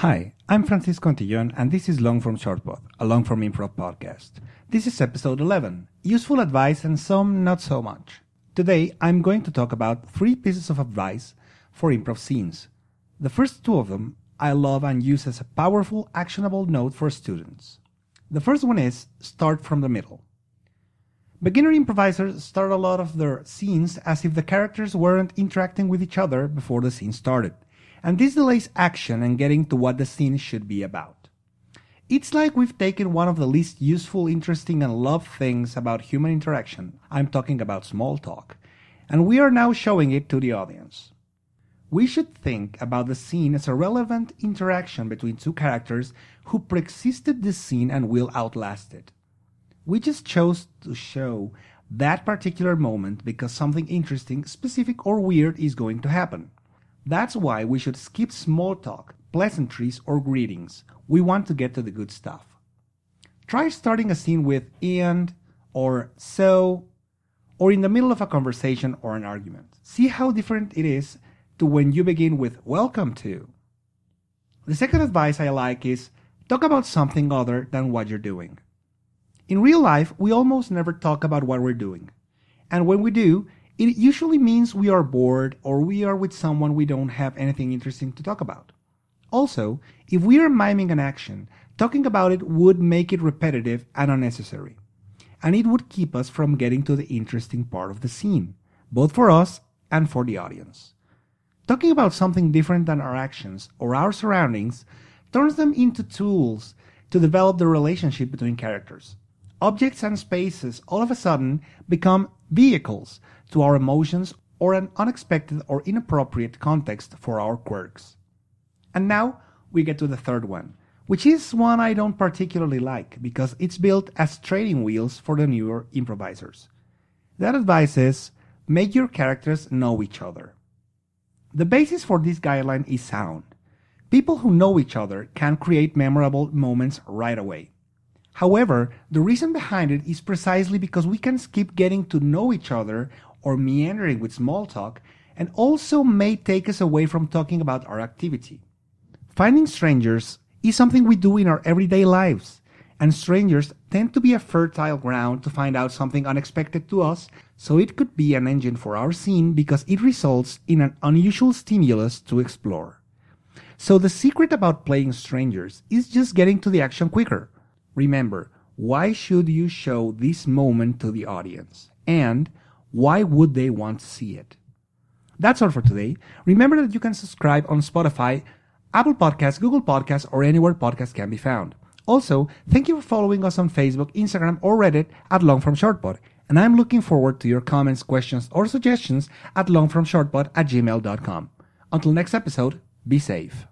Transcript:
Hi, I'm Francisco Antillon, and this is Long Form Shortpod, a long form improv podcast. This is episode 11 useful advice and some not so much. Today, I'm going to talk about three pieces of advice for improv scenes. The first two of them I love and use as a powerful, actionable note for students. The first one is start from the middle. Beginner improvisers start a lot of their scenes as if the characters weren't interacting with each other before the scene started, and this delays action and getting to what the scene should be about. It's like we've taken one of the least useful, interesting, and loved things about human interaction, I'm talking about small talk, and we are now showing it to the audience. We should think about the scene as a relevant interaction between two characters who preexisted the scene and will outlast it. We just chose to show that particular moment because something interesting, specific, or weird is going to happen. That's why we should skip small talk, pleasantries, or greetings. We want to get to the good stuff. Try starting a scene with and or so or in the middle of a conversation or an argument. See how different it is to when you begin with welcome to. The second advice I like is talk about something other than what you're doing. In real life, we almost never talk about what we're doing. And when we do, it usually means we are bored or we are with someone we don't have anything interesting to talk about. Also, if we are miming an action, talking about it would make it repetitive and unnecessary. And it would keep us from getting to the interesting part of the scene, both for us and for the audience. Talking about something different than our actions or our surroundings turns them into tools to develop the relationship between characters objects and spaces all of a sudden become vehicles to our emotions or an unexpected or inappropriate context for our quirks. And now we get to the third one, which is one I don't particularly like because it's built as training wheels for the newer improvisers. That advice is make your characters know each other. The basis for this guideline is sound. People who know each other can create memorable moments right away. However, the reason behind it is precisely because we can skip getting to know each other or meandering with small talk and also may take us away from talking about our activity. Finding strangers is something we do in our everyday lives, and strangers tend to be a fertile ground to find out something unexpected to us, so it could be an engine for our scene because it results in an unusual stimulus to explore. So the secret about playing strangers is just getting to the action quicker Remember, why should you show this moment to the audience? And why would they want to see it? That's all for today. Remember that you can subscribe on Spotify, Apple Podcasts, Google Podcasts, or anywhere podcasts can be found. Also, thank you for following us on Facebook, Instagram, or Reddit at Longformshortpod. And I'm looking forward to your comments, questions, or suggestions at longformshortpod at gmail.com. Until next episode, be safe.